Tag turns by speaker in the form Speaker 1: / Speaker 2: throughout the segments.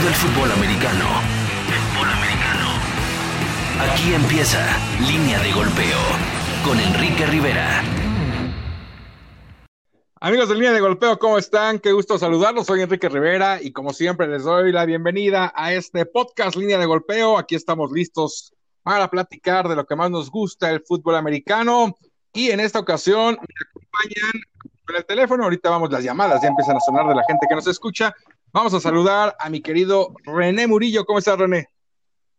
Speaker 1: todo el fútbol americano. Fútbol americano. Aquí empieza Línea de Golpeo con Enrique Rivera.
Speaker 2: Amigos de Línea de Golpeo, ¿cómo están? Qué gusto saludarlos. Soy Enrique Rivera y como siempre les doy la bienvenida a este podcast Línea de Golpeo. Aquí estamos listos para platicar de lo que más nos gusta, el fútbol americano. Y en esta ocasión me acompañan con el teléfono. Ahorita vamos, las llamadas ya empiezan a sonar de la gente que nos escucha. Vamos a saludar a mi querido René Murillo. ¿Cómo estás, René?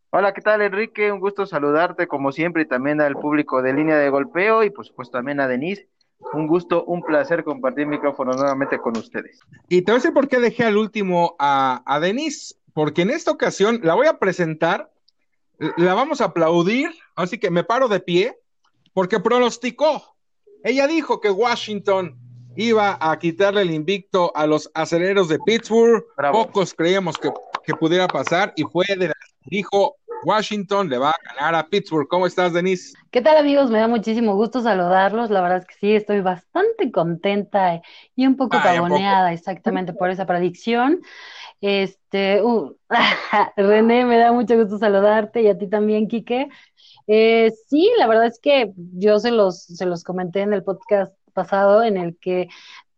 Speaker 3: Hola, ¿qué tal, Enrique? Un gusto saludarte como siempre y también al público de línea de golpeo y por supuesto también a Denise. Un gusto, un placer compartir micrófono nuevamente con ustedes.
Speaker 2: Y te voy a decir por qué dejé al último a, a Denise, porque en esta ocasión la voy a presentar, la vamos a aplaudir, así que me paro de pie, porque pronosticó. Ella dijo que Washington iba a quitarle el invicto a los aceleros de Pittsburgh.
Speaker 3: Bravo.
Speaker 2: Pocos creíamos que, que pudiera pasar y fue de la dijo Washington le va a ganar a Pittsburgh. ¿Cómo estás, Denise?
Speaker 4: ¿Qué tal amigos? Me da muchísimo gusto saludarlos. La verdad es que sí, estoy bastante contenta y un poco
Speaker 2: Ay, ¿a
Speaker 4: caboneada exactamente por esa predicción. Este, uh, René, me da mucho gusto saludarte y a ti también, Quique. Eh, sí, la verdad es que yo se los, se los comenté en el podcast pasado en el que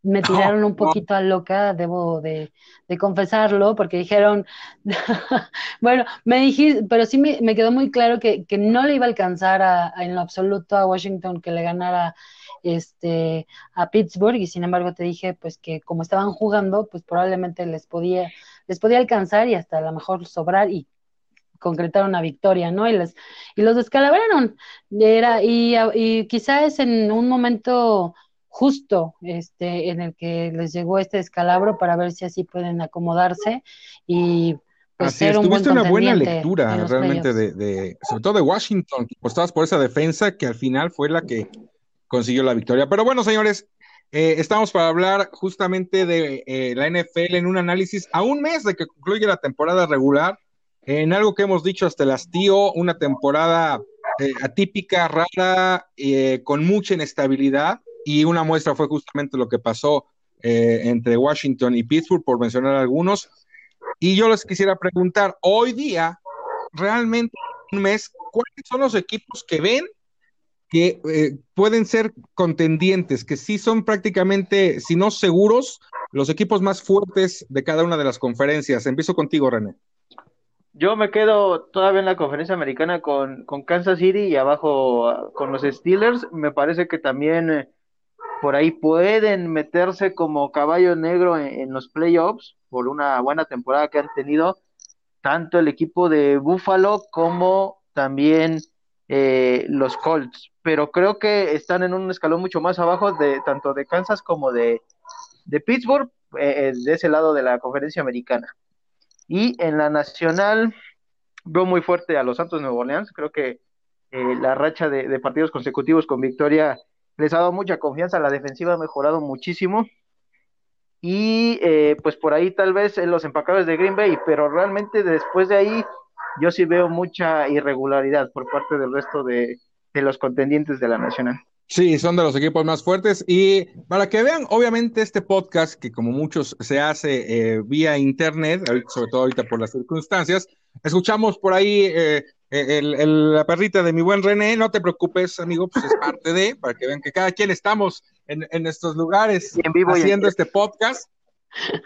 Speaker 4: me tiraron un poquito a loca, debo de, de confesarlo, porque dijeron, bueno, me dijiste, pero sí me, me quedó muy claro que, que no le iba a alcanzar a, a- en lo absoluto a Washington que le ganara este a Pittsburgh, y sin embargo te dije pues que como estaban jugando, pues probablemente les podía, les podía alcanzar y hasta a lo mejor sobrar y concretar una victoria, ¿no? Y les, y los descalabraron. Era, y, y quizá es en un momento justo este, en el que les llegó este descalabro para ver si así pueden acomodarse y pues
Speaker 2: Así
Speaker 4: ser
Speaker 2: es,
Speaker 4: un buen
Speaker 2: tuviste una buena lectura realmente de, de- sobre todo de Washington, que apostabas por esa defensa que al final fue la que consiguió la victoria. Pero bueno, señores, eh, estamos para hablar justamente de eh, la NFL en un análisis a un mes de que concluye la temporada regular, en algo que hemos dicho hasta el hastío, una temporada eh, atípica, rara, eh, con mucha inestabilidad, y una muestra fue justamente lo que pasó eh, entre Washington y Pittsburgh, por mencionar algunos. Y yo les quisiera preguntar, hoy día, realmente, un mes, ¿cuáles son los equipos que ven que eh, pueden ser contendientes, que sí son prácticamente, si no seguros, los equipos más fuertes de cada una de las conferencias? Empiezo contigo, René.
Speaker 3: Yo me quedo todavía en la conferencia americana con, con Kansas City y abajo ah, con los Steelers. Me parece que también eh, por ahí pueden meterse como caballo negro en, los playoffs por una buena temporada que han tenido tanto el equipo de Buffalo como también eh, los Colts. Pero creo que están en un escalón mucho más abajo de tanto de Kansas como de, de Pittsburgh, eh, eh, de ese lado de la conferencia americana. Y en la nacional veo muy fuerte a los Santos de Nueva Orleans. Creo que eh, la racha de partidos consecutivos con victoria les ha dado mucha confianza. La defensiva ha mejorado muchísimo. Y eh, pues por ahí tal vez en los empacadores de Green Bay, pero realmente después de ahí yo sí veo mucha irregularidad por parte del resto de, de los contendientes de la nacional.
Speaker 2: Sí, son de los equipos más fuertes. Y para que vean, obviamente, este podcast, que como muchos se hace eh, vía internet, sobre todo ahorita por las circunstancias, escuchamos por ahí eh, el- el- la perrita de mi buen René. No te preocupes, amigo, pues es parte de, para que vean que cada quien estamos en, en estos lugares
Speaker 3: en vivo y en
Speaker 2: haciendo este podcast.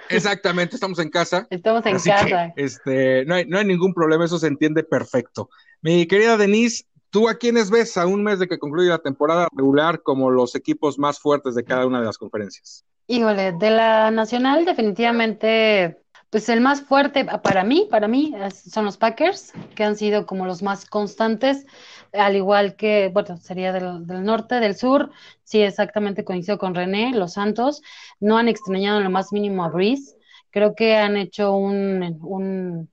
Speaker 2: Exactamente, estamos en casa.
Speaker 4: Estamos en
Speaker 2: Así
Speaker 4: casa.
Speaker 2: que este, no hay, no hay ningún problema, eso se entiende perfecto. Mi querida Denise, ¿tú a quiénes ves a un mes de que concluye la temporada regular como los equipos más fuertes de cada una de las conferencias?
Speaker 4: Híjole, de la nacional definitivamente, pues el más fuerte para mí, para mí son los Packers, que han sido como los más constantes, al igual que, bueno, sería del, del norte, del sur, sí, exactamente coincido con René, los Santos, no han extrañado en lo más mínimo a Breeze, creo que han hecho un, un,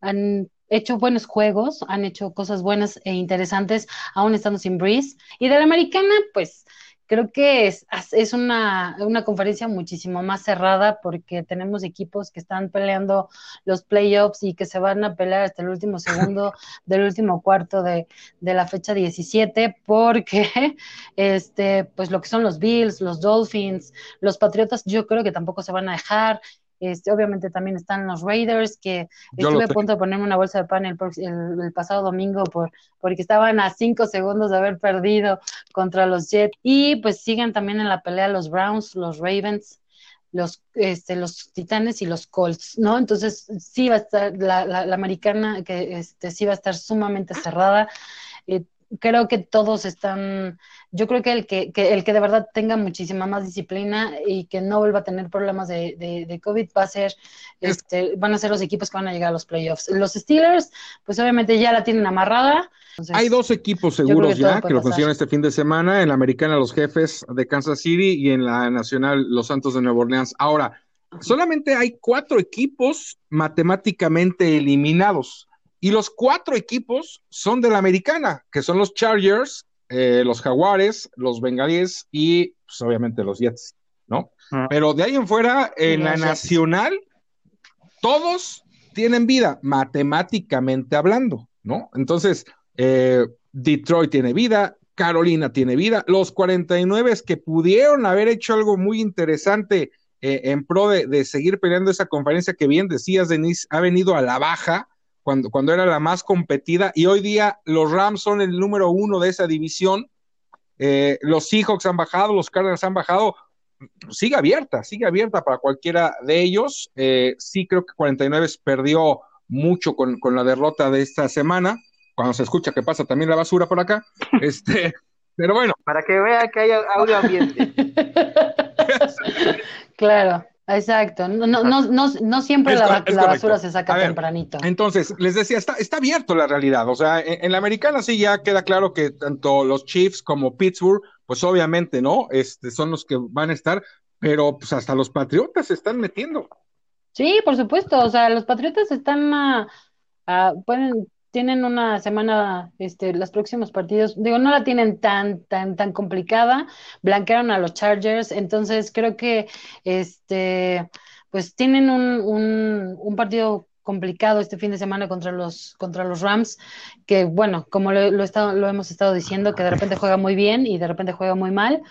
Speaker 4: han hecho buenos juegos, han hecho cosas buenas e interesantes, aún estando sin Breeze, y de la americana, pues Creo que es, es una, una conferencia muchísimo más cerrada porque tenemos equipos que están peleando los playoffs y que se van a pelear hasta el último segundo del último cuarto de, de la fecha 17 porque este, pues lo que son los Bills, los Dolphins, los Patriotas, yo creo que tampoco se van a dejar. Este, obviamente también están los Raiders, que estuve a punto de ponerme una bolsa de pan el, el, pasado domingo por, porque estaban a cinco segundos de haber perdido contra los Jets. Y pues siguen también en la pelea los Browns, los Ravens los, este, los Titanes y los Colts, ¿no? Entonces sí va a estar la, la, americana que este, sí va a estar sumamente cerrada. Eh, creo que todos están, yo creo que el que, el que de verdad tenga muchísima más disciplina y que no vuelva a tener problemas de, de, COVID va a ser, este, van a ser los equipos que van a llegar a los playoffs. Los Steelers, pues obviamente ya la tienen amarrada,
Speaker 2: hay dos equipos seguros ya que lo consiguieron este fin de semana, en la americana los jefes de Kansas City y en la nacional los Santos de Nueva Orleans. Ahora, solamente hay cuatro equipos matemáticamente eliminados y los cuatro equipos son de la americana, que son los Chargers, eh, los Jaguares, los Bengalíes y pues, obviamente los Jets, ¿no? Ah. Pero de ahí en fuera, en la nacional, todos tienen vida, matemáticamente hablando, ¿no? Entonces, eh, Detroit tiene vida, Carolina tiene vida, los 49 que pudieron haber hecho algo muy interesante eh, en pro de, seguir peleando esa conferencia que bien decías, Denise, ha venido a la baja cuando, cuando era la más competida y hoy día los Rams son el número uno de esa división. Eh, los Seahawks han bajado, los Cardinals han bajado, sigue abierta, sigue abierta para cualquiera de ellos. sí creo que 49 perdió mucho con, con, la derrota de esta semana cuando se escucha que pasa también la basura por acá. Este, pero bueno.
Speaker 3: Para que vea que hay audio ambiente.
Speaker 4: claro. Exacto, no, no, no, no siempre la, basura se saca tempranito.
Speaker 2: Entonces, les decía, está, está abierto la realidad. O sea, en, la americana sí ya queda claro que tanto los Chiefs como Pittsburgh, pues obviamente, ¿no? Este, son los que van a estar, pero pues hasta los Patriotas se están metiendo.
Speaker 4: Sí, por supuesto. O sea, los Patriotas están a, pueden, tienen una semana, este, los próximos partidos, digo, no la tienen tan, tan, tan complicada, blanquearon a los Chargers, entonces creo que, este, pues tienen un, un, un partido complicado este fin de semana contra los contra los Rams, que bueno, como lo, lo, lo hemos estado diciendo, que de repente juega muy bien y de repente juega muy mal,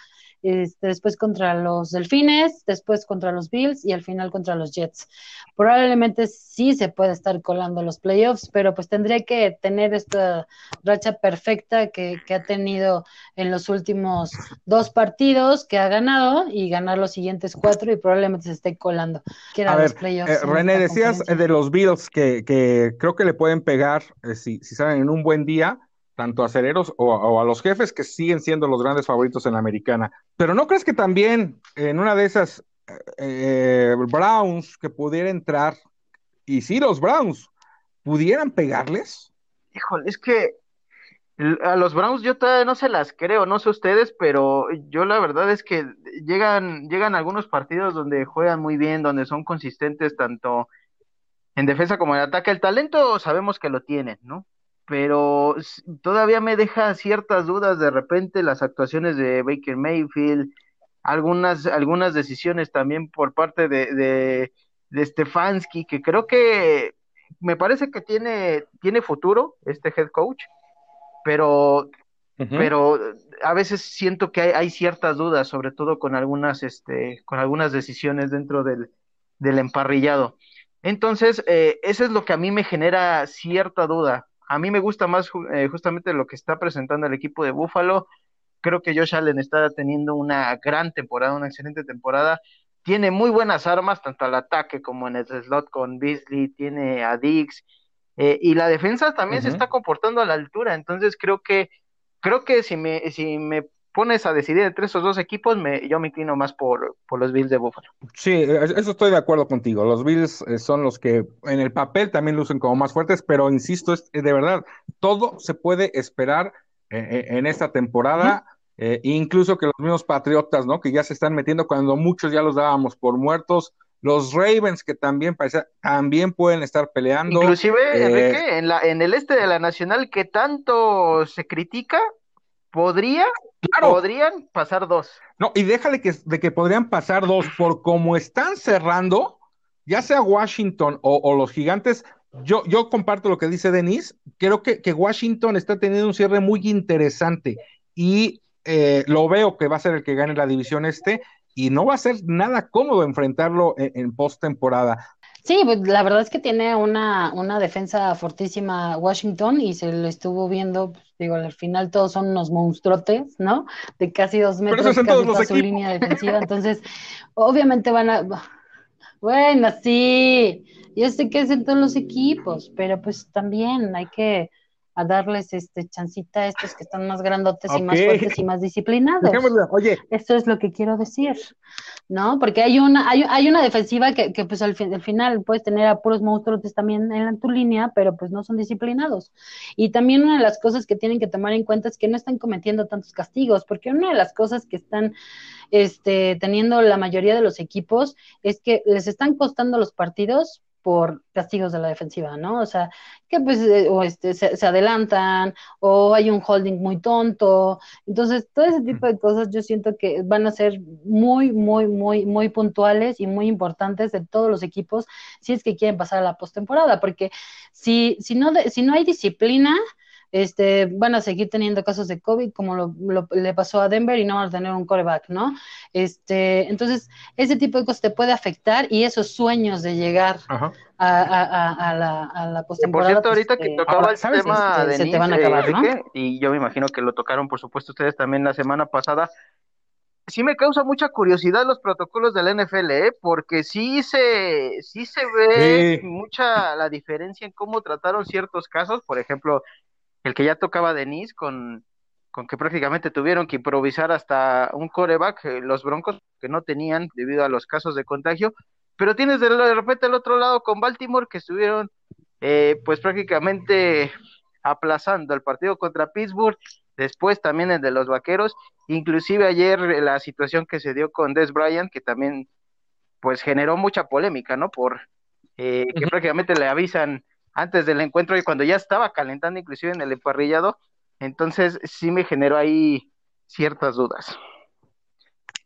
Speaker 4: este, después contra los Delfines, después contra los Bills y al final contra los Jets. Probablemente sí se puede estar colando los playoffs, pero pues tendría que tener esta racha perfecta que, ha tenido en los últimos dos partidos que ha ganado y ganar los siguientes cuatro y probablemente se esté colando.
Speaker 2: A ver, eh, René, decías de los Bills que, que, creo que le pueden pegar eh, si, si salen en un buen día tanto a Cereros o, a los jefes que siguen siendo los grandes favoritos en la americana. Pero ¿no crees que también en una de esas eh, Browns que pudiera entrar, y si los Browns pudieran pegarles?
Speaker 3: Híjole, es que a los Browns yo todavía no se las creo, no sé ustedes, pero yo la verdad es que llegan, llegan algunos partidos donde juegan muy bien, donde son consistentes tanto en defensa como en ataque. El talento sabemos que lo tienen, ¿no? Pero todavía me deja ciertas dudas de repente las actuaciones de Baker Mayfield, algunas, algunas decisiones también por parte de, de, Stefanski, que creo que me parece que tiene, tiene futuro este head coach, pero, pero a veces siento que hay, ciertas dudas, sobre todo con algunas, este, con algunas decisiones dentro del, del emparrillado. Entonces, eh, eso es lo que a mí me genera cierta duda a mí me gusta más eh, justamente lo que está presentando el equipo de Buffalo. Creo que Josh Allen está teniendo una gran temporada, una excelente temporada. Tiene muy buenas armas, tanto al ataque como en el slot con Beasley, tiene a Diggs. Eh, y la defensa también se está comportando a la altura. Entonces creo que, creo que si me, si me pones a decidir entre esos dos equipos, me, yo me inclino más por, por los Bills de Buffalo.
Speaker 2: Sí, eso estoy de acuerdo contigo. Los Bills eh, son los que en el papel también lucen como más fuertes, pero insisto, es, de verdad, todo se puede esperar eh, eh, en esta temporada. incluso que los mismos Patriotas, ¿no? Que ya se están metiendo cuando muchos ya los dábamos por muertos. Los Ravens, que también parece, también pueden estar peleando.
Speaker 3: Inclusive, Enrique, en, la, en el este de la Nacional que tanto se critica, podría Podrían pasar dos.
Speaker 2: No, y déjale que, de que podrían pasar dos, por como están cerrando, ya sea Washington o, los gigantes, yo, yo, comparto lo que dice Denise, creo que, que, Washington está teniendo un cierre muy interesante y eh, lo veo que va a ser el que gane la división este, y no va a ser nada cómodo enfrentarlo en, en postemporada.
Speaker 4: Sí, pues la verdad es que tiene una, una defensa fortísima Washington y se lo estuvo viendo, pues, digo, al final todos son unos monstruotes, ¿no? De casi dos metros, casi toda su línea defensiva, entonces obviamente van a... Bueno, sí, yo sé que es en todos los equipos, pero pues también hay que a darles este chancita a estos que están más grandotes y más fuertes y más disciplinados.
Speaker 2: Oye.
Speaker 4: Eso es lo que quiero decir, ¿no? Porque hay una, hay, hay una defensiva que, que pues al, fin, al, final puedes tener a puros monstruos también en tu línea, pero pues no son disciplinados. Y también una de las cosas que tienen que tomar en cuenta es que no están cometiendo tantos castigos, porque una de las cosas que están este, teniendo la mayoría de los equipos es que les están costando los partidos por castigos de la defensiva, ¿no? O sea, que pues eh, o este, se, adelantan o hay un holding muy tonto. Entonces, todo ese tipo de cosas yo siento que van a ser muy, muy, muy, muy puntuales y muy importantes de todos los equipos si es que quieren pasar a la postemporada, porque si, si, no, si no hay disciplina, este, van a seguir teniendo casos de COVID como lo, le pasó a Denver y no van a tener un coreback, ¿no? Este, entonces, ese tipo de cosas te puede afectar y esos sueños de llegar a, a, a, la, a la postemporada.
Speaker 3: Por cierto, ahorita que pues, tocaba el tema de se te van a acabar, ¿no? y yo me imagino que lo tocaron, por supuesto, ustedes también la semana pasada. Sí me causa mucha curiosidad los protocolos del NFL, ¿eh? porque sí se, sí se ve mucha la diferencia en cómo trataron ciertos casos, por ejemplo, el que ya tocaba Denise con, con que prácticamente tuvieron que improvisar hasta un coreback, eh, los Broncos que no tenían debido a los casos de contagio, pero tienes de, repente el otro lado con Baltimore que estuvieron eh, pues prácticamente aplazando el partido contra Pittsburgh, después también el de los Vaqueros, inclusive ayer la situación que se dio con Des Bryant, que también pues generó mucha polémica, ¿no? Por eh, que prácticamente le avisan antes del encuentro y cuando ya estaba calentando inclusive en el emparrillado, entonces sí me generó ahí ciertas dudas.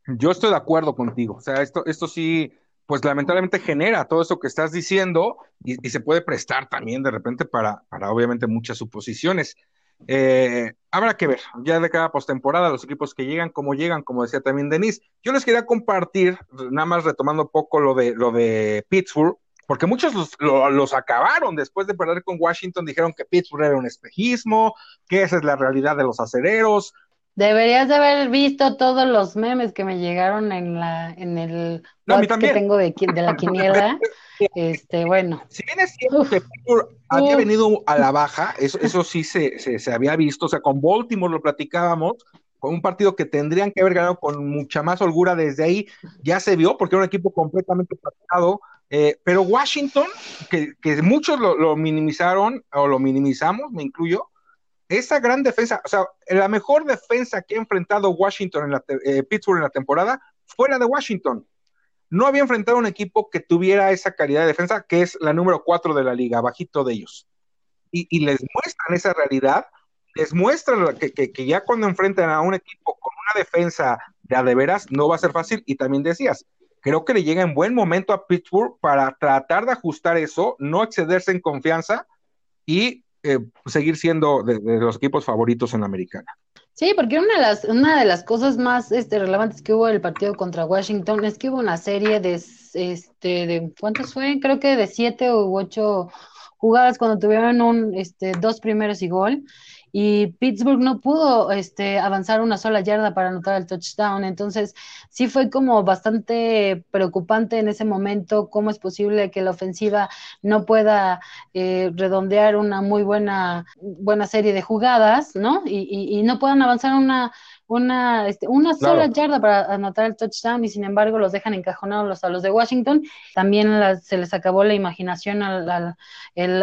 Speaker 2: Yo estoy de acuerdo contigo, o sea, esto, esto sí, pues lamentablemente genera todo eso que estás diciendo y, se puede prestar también de repente para, para obviamente muchas suposiciones. Eh, habrá que ver, ya de cada postemporada, los equipos que llegan, cómo llegan, como decía también Denise. Yo les quería compartir, nada más retomando un poco lo de, lo de Pittsburgh, porque muchos los, acabaron después de perder con Washington, dijeron que Pittsburgh era un espejismo, que esa es la realidad de los acereros.
Speaker 4: Deberías de haber visto todos los memes que me llegaron en la en el no, que tengo de, de la quiniela. este, bueno.
Speaker 2: Si bien es cierto que Pittsburgh había venido a la baja, eso, eso sí se, se, se había visto, o sea, con Baltimore lo platicábamos, con un partido que tendrían que haber ganado con mucha más holgura desde ahí, ya se vio, porque era un equipo completamente pasado, eh, pero Washington, que, muchos lo, minimizaron o lo minimizamos, me incluyo, esa gran defensa, o sea, la mejor defensa que ha enfrentado Washington en la eh, Pittsburgh en la temporada fue la de Washington. No había enfrentado un equipo que tuviera esa calidad de defensa, que es la número cuatro de la liga, bajito de ellos. Y, les muestran esa realidad, les muestran que, que, ya cuando enfrentan a un equipo con una defensa de a de veras, no va a ser fácil. Y también decías, creo que le llega en buen momento a Pittsburgh para tratar de ajustar eso, no excederse en confianza y eh, seguir siendo de, los equipos favoritos en la americana.
Speaker 4: Sí, porque una de las, una de las cosas más este, relevantes que hubo en el partido contra Washington es que hubo una serie de, este, de ¿cuántos fue? Creo que de siete u ocho jugadas cuando tuvieron un, este, dos primeros y gol y Pittsburgh no pudo este, avanzar una sola yarda para anotar el touchdown. Entonces, sí fue como bastante preocupante en ese momento cómo es posible que la ofensiva no pueda eh, redondear una muy buena, buena serie de jugadas, ¿no? Y, y, no puedan avanzar una una, este, una sola yarda para anotar el touchdown y sin embargo los dejan encajonados a los de Washington. También se les acabó la imaginación al, al,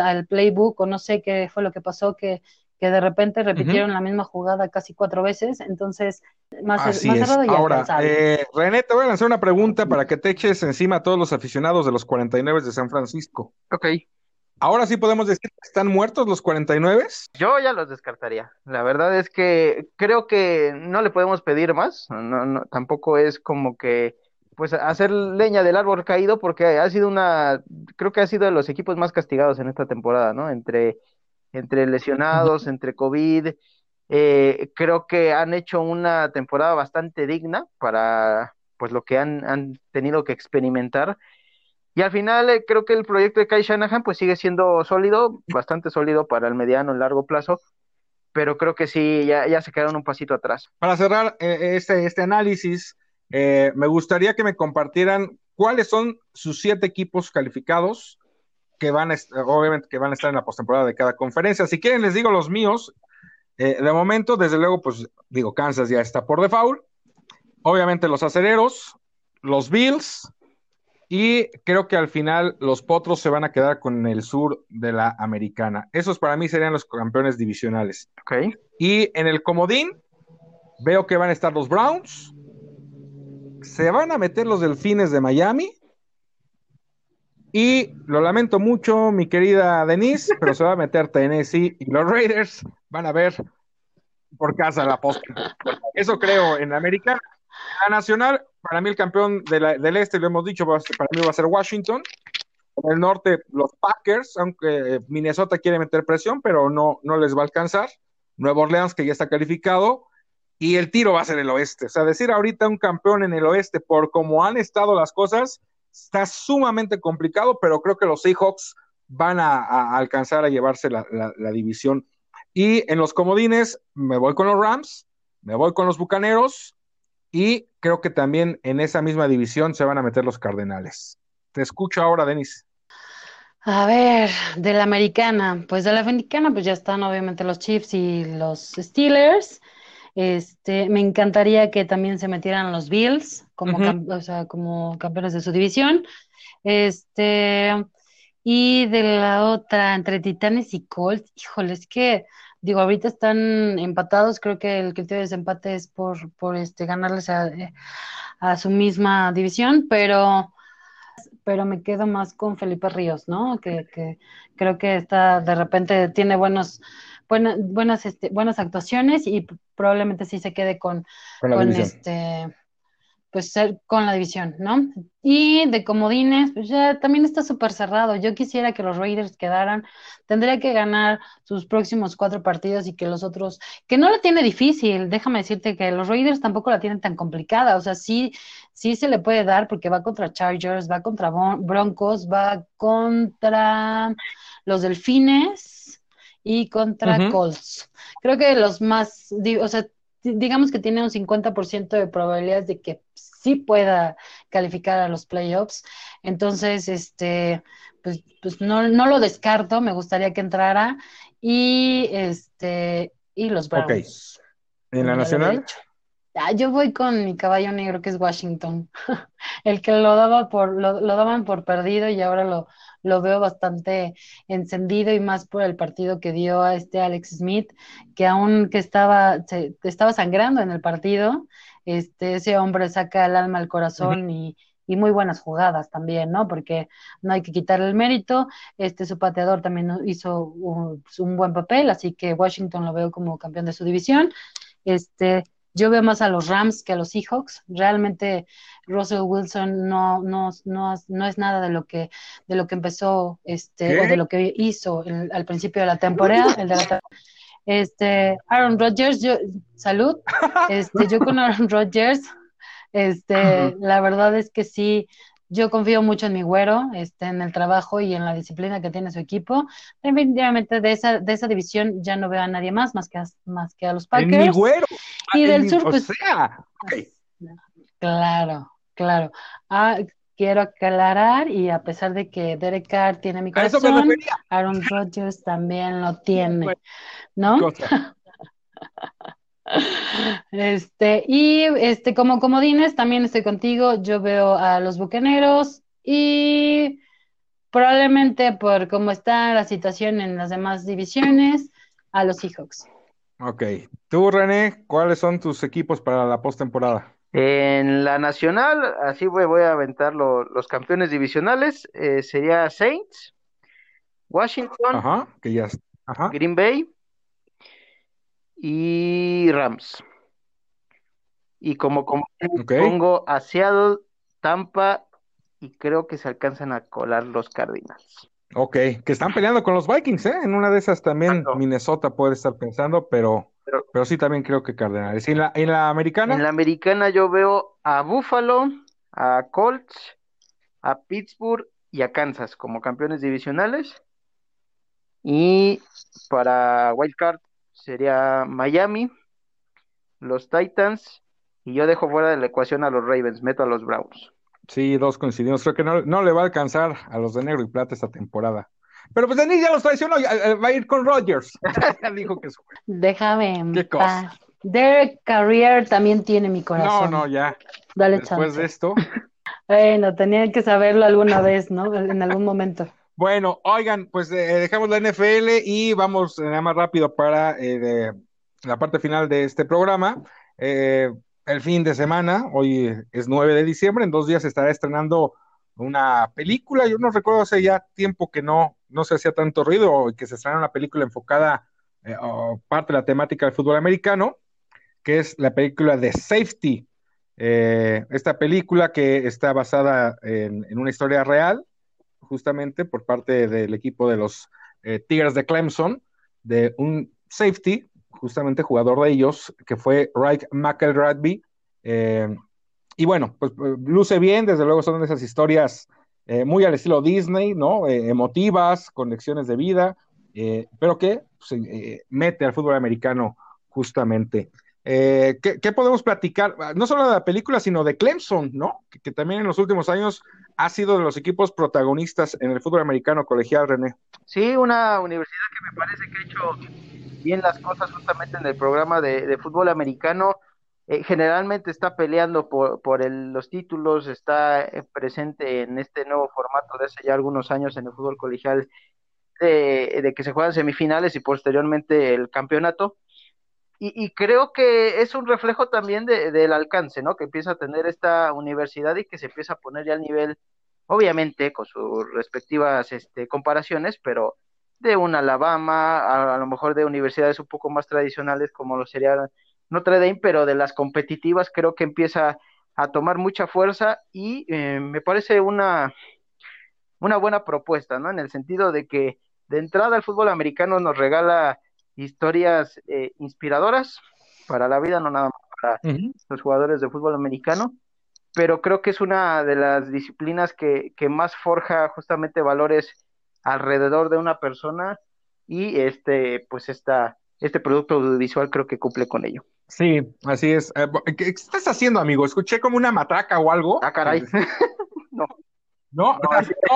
Speaker 4: al, playbook o no sé qué fue lo que pasó, que que de repente repitieron la misma jugada casi cuatro veces, entonces más,
Speaker 2: Así más cerrado y Ahora, eh, René, te voy a lanzar una pregunta para que te eches encima a todos los aficionados de los 49 de San Francisco.
Speaker 3: Ok.
Speaker 2: Ahora sí podemos decir que están muertos los 49.
Speaker 3: Yo ya los descartaría. La verdad es que creo que no le podemos pedir más. No, no, tampoco es como que pues hacer leña del árbol caído porque ha sido una, creo que ha sido de los equipos más castigados en esta temporada, ¿no? Entre entre lesionados, entre COVID. Eh, creo que han hecho una temporada bastante digna para, pues lo que han, han tenido que experimentar. Y al final eh, creo que el proyecto de Kai Shanahan pues sigue siendo sólido, bastante sólido para el mediano y largo plazo, pero creo que sí, ya, ya se quedaron un pasito atrás.
Speaker 2: Para cerrar eh, este, este análisis, eh, me gustaría que me compartieran cuáles son sus siete equipos calificados que van a, obviamente que van a estar en la postemporada de cada conferencia. Si quieren, les digo los míos. de momento, desde luego, pues digo, Kansas ya está por default obviamente los acereros, los Bills, y creo que al final los potros se van a quedar con el sur de la americana. Esos para mí serían los campeones divisionales.
Speaker 3: Ok.
Speaker 2: Y en el comodín veo que van a estar los Browns. Se van a meter los delfines de Miami. Y lo lamento mucho, mi querida Denise, pero se va a meter Tennessee y los Raiders van a ver por casa la post. Eso creo en la americana. La nacional, para mí el campeón del este, lo hemos dicho, para mí va a ser Washington. En el norte, los Packers, aunque Minnesota quiere meter presión, pero no, no les va a alcanzar. Nueva Orleans, que ya está calificado. Y el tiro va a ser el oeste. O sea, decir ahorita un campeón en el oeste por cómo han estado las cosas, está sumamente complicado, pero creo que los Seahawks van a, alcanzar a llevarse la, división. Y en los comodines, me voy con los Rams, me voy con los Bucaneros, y creo que también en esa misma división se van a meter los Cardenales. Te escucho ahora, Denis.
Speaker 4: A ver, de la americana, pues de la americana, pues ya están obviamente los Chiefs y los Steelers. Este, me encantaría que también se metieran los Bills como, como campeones de su división. Este, y de la otra, entre Titanes y Colts, híjole, es que digo, ahorita están empatados, creo que el criterio de desempate es por, por este, ganarles a, a su misma división, pero, pero me quedo más con Felipe Ríos, ¿no? Que, que creo que está, de repente tiene buenos, buenas, buenas, este, buenas actuaciones y probablemente sí se quede con, con este pues ser con la división, ¿no? Y de comodines, pues ya también está súper cerrado. Yo quisiera que los Raiders quedaran, tendría que ganar sus próximos cuatro partidos y que los otros, que no la tiene difícil, déjame decirte que los Raiders tampoco la tienen tan complicada, o sea, sí, sí se le puede dar porque va contra Chargers, va contra Broncos, va contra los Delfines y contra Colts. Creo que los más, o sea, digamos que tiene un 50% de probabilidades de que sí pueda calificar a los playoffs. Entonces, este, pues, pues no, no lo descarto, me gustaría que entrara. Y este, y los Browns.
Speaker 2: ¿En la nacional?
Speaker 4: Ah, yo voy con mi caballo negro que es Washington, el que lo daba por, lo, lo daban por perdido y ahora lo, lo veo bastante encendido y más por el partido que dio a este Alex Smith, que aún que estaba, se, estaba sangrando en el partido, este, ese hombre saca el alma al corazón y, y muy buenas jugadas también, ¿no? Porque no hay que quitarle el mérito. Este, su pateador también hizo un, un, buen papel, así que Washington lo veo como campeón de su división. Este, yo veo más a los Rams que a los Seahawks. Realmente Russell Wilson no, no, no, no es nada de lo que, de lo que empezó, este, o de lo que hizo al principio de la temporada. El de la, este, Aaron Rodgers, yo, salud. Este, yo con Aaron Rodgers, este, la verdad es que sí, yo confío mucho en mi güero, este, en el trabajo y en la disciplina que tiene su equipo. Definitivamente de esa, de esa división ya no veo a nadie más, más que a, más que a los Packers.
Speaker 2: mi güero.
Speaker 4: Y del sur, pues. Claro, claro. Ah, quiero aclarar, y a pesar de que Derek Carr tiene mi corazón, Aaron Rodgers también lo tiene, ¿no? Este, y este, como comodines, también estoy contigo. Yo veo a los bucaneros y probablemente por cómo está la situación en las demás divisiones, a los Seahawks.
Speaker 2: Ok. Tú, René, ¿cuáles son tus equipos para la postemporada?
Speaker 3: En la nacional, así voy, voy a aventar los campeones divisionales. Eh, sería Saints, Washington,
Speaker 2: que ya,
Speaker 3: Green Bay, y Rams. Y como, como pongo a Seattle, Tampa y creo que se alcanzan a colar los Cardinals.
Speaker 2: Ok, que están peleando con los Vikings, ¿eh? En una de esas también Minnesota puede estar pensando, pero Pero, sí también creo que Cardenales. ¿Y en la, en la americana?
Speaker 3: En la americana yo veo a Buffalo, a Colts, a Pittsburgh y a Kansas como campeones divisionales. Y para Wildcard sería Miami, los Titans, y yo dejo fuera de la ecuación a los Ravens, meto a los Browns.
Speaker 2: Sí, dos coincidimos. Creo que no, no le va a alcanzar a los de negro y plata esta temporada. Pero pues Denis ya los traicionó, va a ir con Rodgers. Dijo que
Speaker 4: Déjame. ¿Qué cosa? Derek Carrier también tiene mi corazón.
Speaker 2: No, no, ya.
Speaker 4: Dale
Speaker 2: Después de esto.
Speaker 4: Bueno, tenía que saberlo alguna vez, ¿no? En algún momento.
Speaker 2: Bueno, oigan, pues eh, dejamos la NFL y vamos nada más rápido para eh, la parte final de este programa. Eh, el fin de semana, hoy es 9 de diciembre, en dos días estará estrenando una película. Yo no recuerdo hace ya tiempo que no, no se hacía tanto ruido y que se estrenara una película enfocada eh, o parte de la temática del fútbol americano, que es la película de Safety. Eh, esta película que está basada en, una historia real, justamente por parte del equipo de los eh, Tigres de Clemson, de un safety, justamente jugador de ellos, que fue Reich McElradby, eh, y bueno, pues, pues luce bien, desde luego son esas historias eh, muy al estilo Disney, ¿no? Eh, emotivas, con lecciones de vida, eh, pero que pues, mete al fútbol americano justamente. ¿qué, podemos platicar? No solo de la película, sino de Clemson, ¿no? Que, también en los últimos años ha sido de los equipos protagonistas en el fútbol americano colegial, René.
Speaker 3: Sí, una universidad que me parece que ha hecho bien las cosas justamente en el programa de, de fútbol americano eh, generalmente está peleando por, por el, los títulos, está eh, presente en este nuevo formato de hace ya algunos años en el fútbol colegial de, que se juegan semifinales y posteriormente el campeonato. Y, creo que es un reflejo también del alcance, ¿no? Que empieza a tener esta universidad y que se empieza a poner ya al nivel, obviamente, con sus respectivas este, comparaciones, pero de un Alabama, a, a, lo mejor de universidades un poco más tradicionales como lo serían Notre Dame, pero de las competitivas creo que empieza a tomar mucha fuerza y eh, me parece una, una buena propuesta, ¿no? En el sentido de que de entrada el fútbol americano nos regala historias eh, inspiradoras para la vida, no nada más para los jugadores de fútbol americano, pero creo que es una de las disciplinas que, que más forja justamente valores alrededor de una persona y este, pues esta, este producto audiovisual creo que cumple con ello.
Speaker 2: Sí, así es. Eh, ¿Qué estás haciendo, amigo? Escuché como una matraca o algo.
Speaker 3: Ah, caray. No.
Speaker 2: No,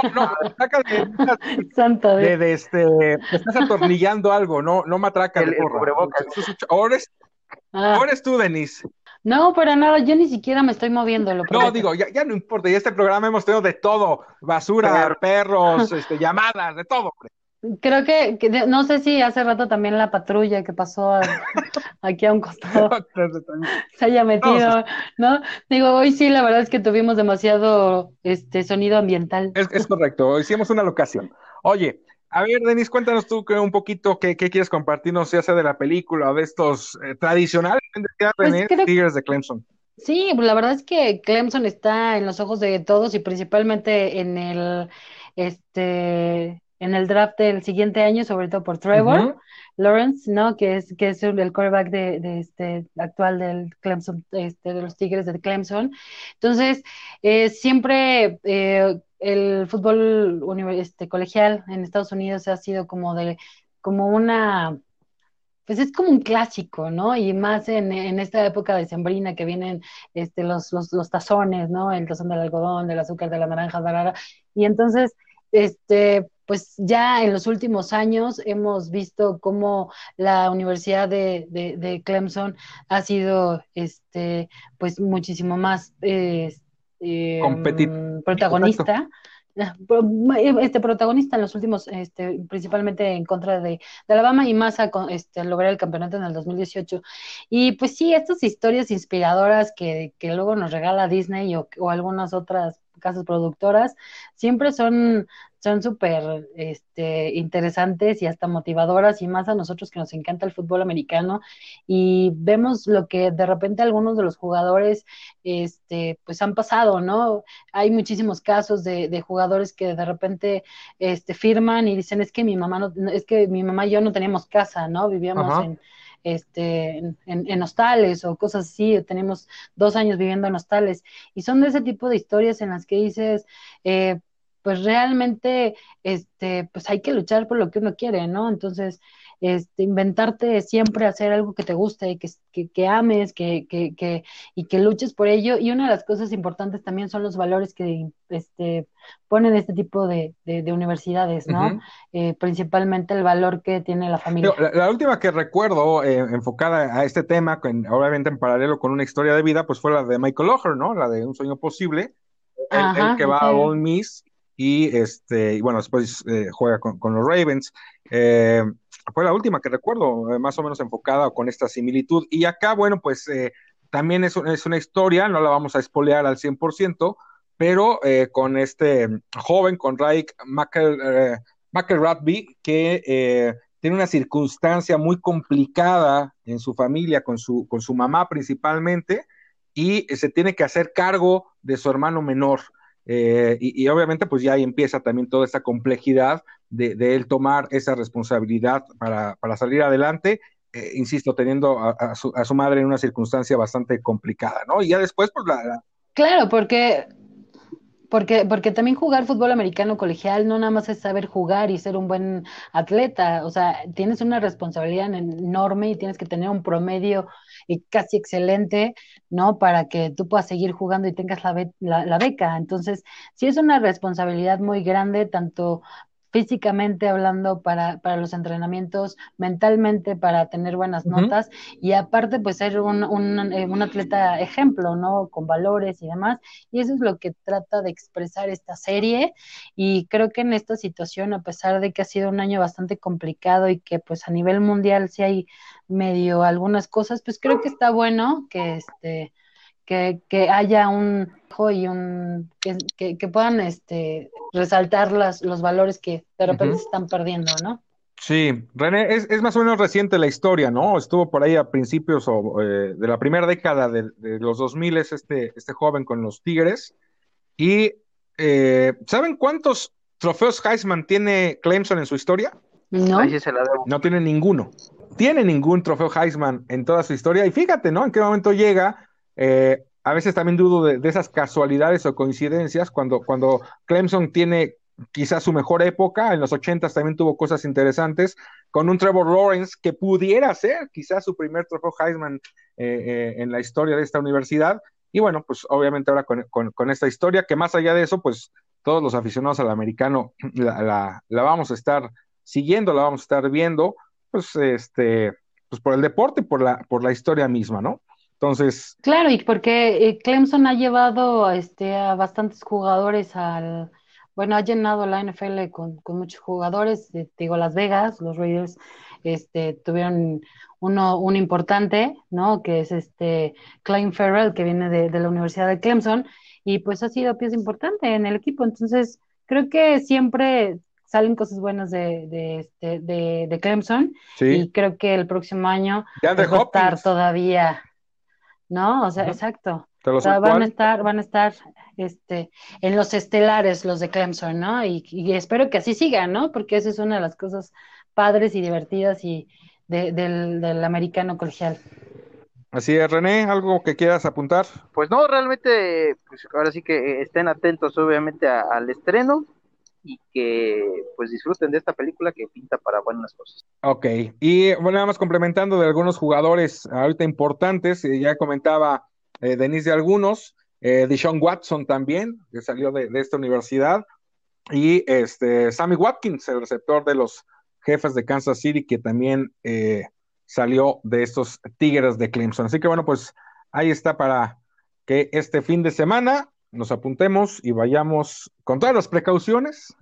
Speaker 2: no, no, matraca de,
Speaker 4: Santa
Speaker 2: de, de, este, estás atornillando algo, no, no matraca
Speaker 3: el, de
Speaker 2: Ahora, es, ah. ahora es tú, Denise.
Speaker 4: No, para nada, yo ni siquiera me estoy moviendo. Lo
Speaker 2: no, digo, ya, ya no importa, ya este programa hemos tenido de todo, basura, perros, este, llamadas, de todo.
Speaker 4: Creo que, no sé si hace rato también la patrulla que pasó aquí a un costado se haya metido, ¿no? Digo, hoy sí, la verdad es que tuvimos demasiado este sonido ambiental.
Speaker 2: Es, correcto, hicimos una locación. Oye, a ver, Denis, cuéntanos tú un poquito qué, quieres compartirnos, ya sea de la película o de estos eh, tradicionales pues Tigres de Clemson.
Speaker 4: Sí, la verdad es que Clemson está en los ojos de todos y principalmente en el este en el draft del siguiente año, sobre todo por Trevor Lawrence, ¿no? Que es, que es el quarterback de, este actual del Clemson, este, de los Tigres de Clemson. Entonces, eh, siempre eh, el fútbol este, colegial en Estados Unidos ha sido como de, como una pues es como un clásico, ¿no? Y más en, en esta época de sembrina que vienen este, los, los, los, tazones, ¿no? El tazón del algodón, del azúcar, de la naranja, la, y entonces, este, pues ya en los últimos años hemos visto cómo la Universidad de, Clemson ha sido este pues muchísimo más eh, protagonista. Este protagonista en los últimos este, principalmente en contra de, Alabama y más a este, lograr el campeonato en el 2018 y pues sí estas historias inspiradoras que, que luego nos regala Disney o, o algunas otras casas productoras siempre son son súper este, interesantes y hasta motivadoras y más a nosotros que nos encanta el fútbol americano y vemos lo que de repente algunos de los jugadores este, pues han pasado, ¿no? Hay muchísimos casos de, de jugadores que de repente este, firman y dicen es que mi mamá no, es que mi mamá y yo no teníamos casa, ¿no? Vivíamos en este, en, hostales o cosas así, tenemos dos años viviendo en hostales, y son de ese tipo de historias en las que dices, eh, pues realmente, este, pues hay que luchar por lo que uno quiere, ¿no? Entonces, este, inventarte siempre hacer algo que te guste, que, que, que ames, que, que, y que luches por ello. Y una de las cosas importantes también son los valores que este, ponen este tipo de, de, universidades, ¿no? Eh, principalmente el valor que tiene la familia.
Speaker 2: La, última que recuerdo eh, enfocada a este tema, obviamente en paralelo con una historia de vida, pues fue la de Michael Locher, ¿no? La de Un sueño posible. el, que va a Ole Miss y este, y bueno, después eh, juega con, con, los Ravens. Eh, fue la última que recuerdo, eh, más o menos enfocada con esta similitud. Y acá, bueno, pues eh, también es, una historia, no la vamos a espolear al 100%, pero eh, con este joven, con Raik McElratby, que tiene una circunstancia muy complicada en su familia, con su, mamá principalmente, y se tiene que hacer cargo de su hermano menor. y, y, obviamente pues ya ahí empieza también toda esta complejidad de, él tomar esa responsabilidad para, para salir adelante, eh, insisto, teniendo a, su, a, su, madre en una circunstancia bastante complicada, ¿no? Y ya después, pues la...
Speaker 4: Claro, porque, porque, porque también jugar fútbol americano colegial no nada más es saber jugar y ser un buen atleta, o sea, tienes una responsabilidad enorme y tienes que tener un promedio casi excelente, ¿no? Para que tú puedas seguir jugando y tengas la, la, la, beca. Entonces, sí es una responsabilidad muy grande, tanto físicamente hablando para, para los entrenamientos, mentalmente para tener buenas notas y aparte pues ser un, un, eh, un, atleta ejemplo, ¿no? Con valores y demás. Y eso es lo que trata de expresar esta serie y creo que en esta situación, a pesar de que ha sido un año bastante complicado y que pues a nivel mundial sí hay medio algunas cosas, pues creo que está bueno que este que, que haya un y un que, que, puedan este resaltar las, los valores que de repente se están perdiendo, ¿no?
Speaker 2: Sí, René, es, es, más o menos reciente la historia, ¿no? Estuvo por ahí a principios o, eh, de la primera década de, de, los 2000 este, este joven con los Tigres. Y, eh, ¿saben cuántos trofeos Heisman tiene Clemson en su historia?
Speaker 4: No.
Speaker 2: No tiene ninguno. Tiene ningún trofeo Heisman en toda su historia. Y fíjate, ¿no? En qué momento llega eh, a veces también dudo de, esas casualidades o coincidencias cuando, cuando Clemson tiene quizás su mejor época, en los ochentas también tuvo cosas interesantes, con un Trevor Lawrence que pudiera ser quizás su primer trofeo Heisman eh, eh, en la historia de esta universidad, y bueno, pues obviamente ahora con, esta historia, que más allá de eso, pues todos los aficionados al americano la, la, vamos a estar siguiendo, la vamos a estar viendo, pues este, pues por el deporte, por la, por la historia misma, ¿no? Entonces.
Speaker 4: Claro, y porque eh, Clemson ha llevado este, a bastantes jugadores al. Bueno, ha llenado la NFL con, con muchos jugadores. Eh, digo, Las Vegas, los Raiders este, tuvieron uno, un importante, ¿no? Que es este Klein Farrell, que viene de, de la Universidad de Clemson, y pues ha sido pieza importante en el equipo. Entonces, creo que siempre salen cosas buenas de, de, este, de, de Clemson, y creo que el próximo año pues, va a estar todavía ¿no? O sea, exacto. van a estar, van a estar este, en los estelares los de Clemson, ¿no? Y, espero que así siga, ¿no? Porque esa es una de las cosas padres y divertidas y del, americano colegial.
Speaker 2: Así es, René, ¿algo que quieras apuntar?
Speaker 3: Pues no, realmente, pues ahora sí que estén atentos obviamente al estreno y que pues disfruten de esta película que pinta para buenas cosas.
Speaker 2: Ok, y bueno, nada complementando de algunos jugadores ahorita importantes, eh, ya comentaba eh, Denise de algunos, eh, Deshaun Watson también, que salió de, esta universidad, y este Sammy Watkins, el receptor de los jefes de Kansas City, que también eh, salió de estos Tigres de Clemson. Así que bueno, pues ahí está para que este fin de semana nos apuntemos y vayamos con todas las precauciones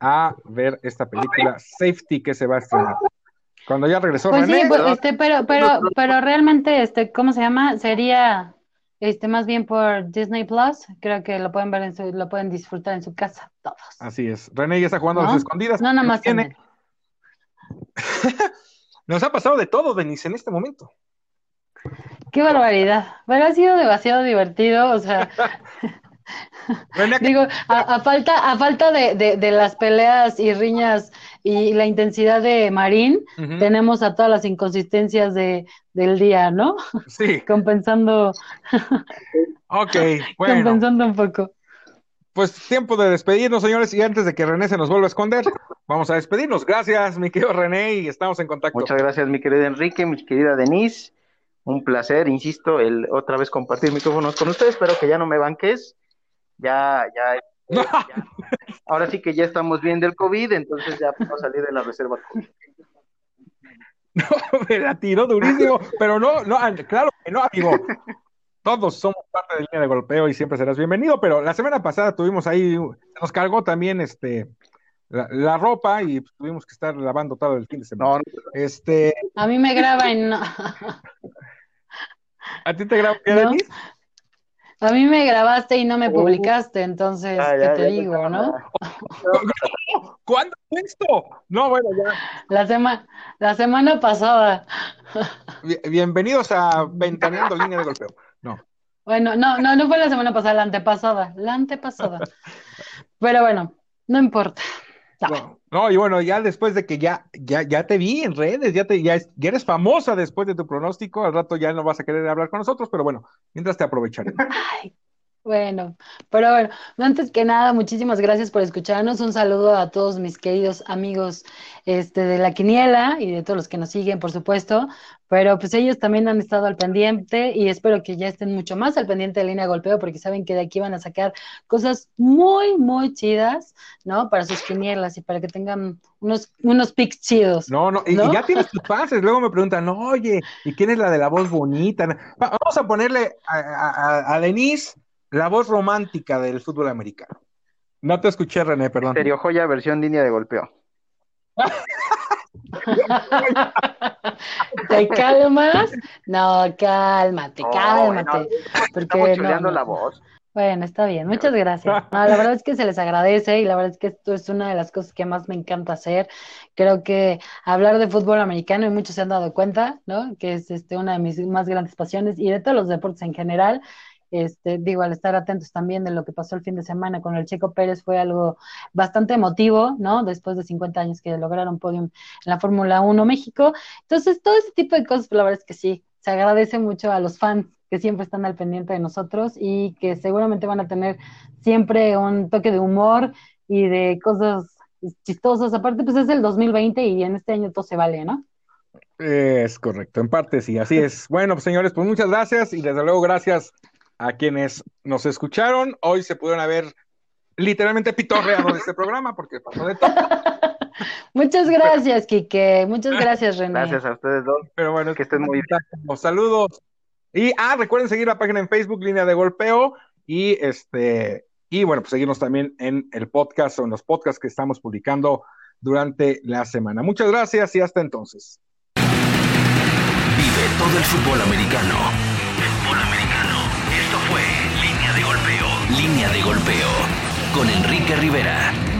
Speaker 2: a ver esta película Safety que se va a estrenar. Cuando ya regresó
Speaker 4: pues sí, pues, este, pero, pero, pero realmente, este, ¿cómo se llama? Sería este más bien por Disney Plus. Creo que lo pueden ver en su, lo pueden disfrutar en su casa todos.
Speaker 2: Así es. René ya está jugando a las escondidas.
Speaker 4: No, nada más
Speaker 2: tiene. Nos ha pasado de todo, Denise, en este momento.
Speaker 4: Qué barbaridad. Pero ha sido demasiado divertido, o sea, Digo, a, falta, a falta de, de, las peleas y riñas y la intensidad de Marín, tenemos a todas las inconsistencias de, del día, ¿no?
Speaker 2: Sí.
Speaker 4: Compensando.
Speaker 2: ok, bueno.
Speaker 4: Compensando un poco.
Speaker 2: Pues tiempo de despedirnos, señores, y antes de que René se nos vuelva a esconder, vamos a despedirnos. Gracias, mi querido René, y estamos en contacto.
Speaker 3: Muchas gracias, mi querido Enrique, mi querida Denise. Un placer, insisto, el otra vez compartir micrófonos con ustedes. Espero que ya no me banques. Ya, ya, Ahora sí que ya estamos bien del COVID, entonces ya puedo salir de la reserva COVID.
Speaker 2: No, me la tiró durísimo, pero no, no, claro que no, amigo. Todos somos parte de línea de golpeo y siempre serás bienvenido, pero la semana pasada tuvimos ahí, nos cargó también este la, ropa y tuvimos que estar lavando todo el fin de semana. este...
Speaker 4: A mí me graban. No.
Speaker 2: ¿A ti te graba qué,
Speaker 4: a mí me grabaste y no me publicaste, entonces, ¿qué te digo, no?
Speaker 2: ¿Cuándo fue esto? No, bueno, ya.
Speaker 4: La, semana la semana pasada.
Speaker 2: bienvenidos a Ventaneando Línea de Golpeo. No.
Speaker 4: Bueno, no, no, no fue la semana pasada, la antepasada, la antepasada. Pero bueno, no importa.
Speaker 2: No, y bueno, ya después de que ya, ya, ya te vi en redes, ya, te, ya, eres famosa después de tu pronóstico, al rato ya no vas a querer hablar con nosotros, pero bueno, mientras te aprovecharé.
Speaker 4: Bueno, pero bueno, antes que nada, muchísimas gracias por escucharnos. Un saludo a todos mis queridos amigos este, de la Quiniela y de todos los que nos siguen, por supuesto. Pero pues ellos también han estado al pendiente y espero que ya estén mucho más al pendiente de línea de golpeo porque saben que de aquí van a sacar cosas muy, muy chidas, ¿no? Para sus quinielas y para que tengan unos, unos pics chidos.
Speaker 2: No, no, y, ya tienes tus pases. Luego me preguntan, oye, ¿y quién es la de la voz bonita? Vamos a ponerle a, a, a Denise la voz romántica del fútbol americano. No te escuché, René, perdón.
Speaker 3: Serio joya versión línea de golpeo.
Speaker 4: ¿Te calmas? No, cálmate, cálmate. porque
Speaker 3: no, la voz.
Speaker 4: Bueno, está bien, muchas gracias. la verdad es que se les agradece y la verdad es que esto es una de las cosas que más me encanta hacer. Creo que hablar de fútbol americano y muchos se han dado cuenta, ¿no? Que es este, una de mis más grandes pasiones y de todos los deportes en general. Este, digo, al estar atentos también de lo que pasó el fin de semana con el Checo Pérez fue algo bastante emotivo, ¿no? Después de 50 años que lograron podium en la Fórmula 1 México. Entonces, todo ese tipo de cosas, pues, la verdad es que sí, se agradece mucho a los fans que siempre están al pendiente de nosotros y que seguramente van a tener siempre un toque de humor y de cosas chistosas. Aparte, pues es el 2020 y en este año todo se vale, ¿no?
Speaker 2: Es correcto, en parte sí, así es. Bueno, pues señores, pues muchas gracias y desde luego gracias a quienes nos escucharon. Hoy se pudieron haber literalmente pitorreado de este programa porque pasó de todo.
Speaker 4: Muchas gracias, Quique. Muchas gracias, René.
Speaker 3: Gracias a ustedes dos.
Speaker 2: Pero bueno, que estén muy bien. Saludos. Y ah, recuerden seguir la página en Facebook, Línea de Golpeo. Y este, y bueno, pues seguirnos también en el podcast o en los podcasts que estamos publicando durante la semana. Muchas gracias y hasta entonces.
Speaker 1: Vive todo el fútbol americano Línea de golpeo con Enrique Rivera.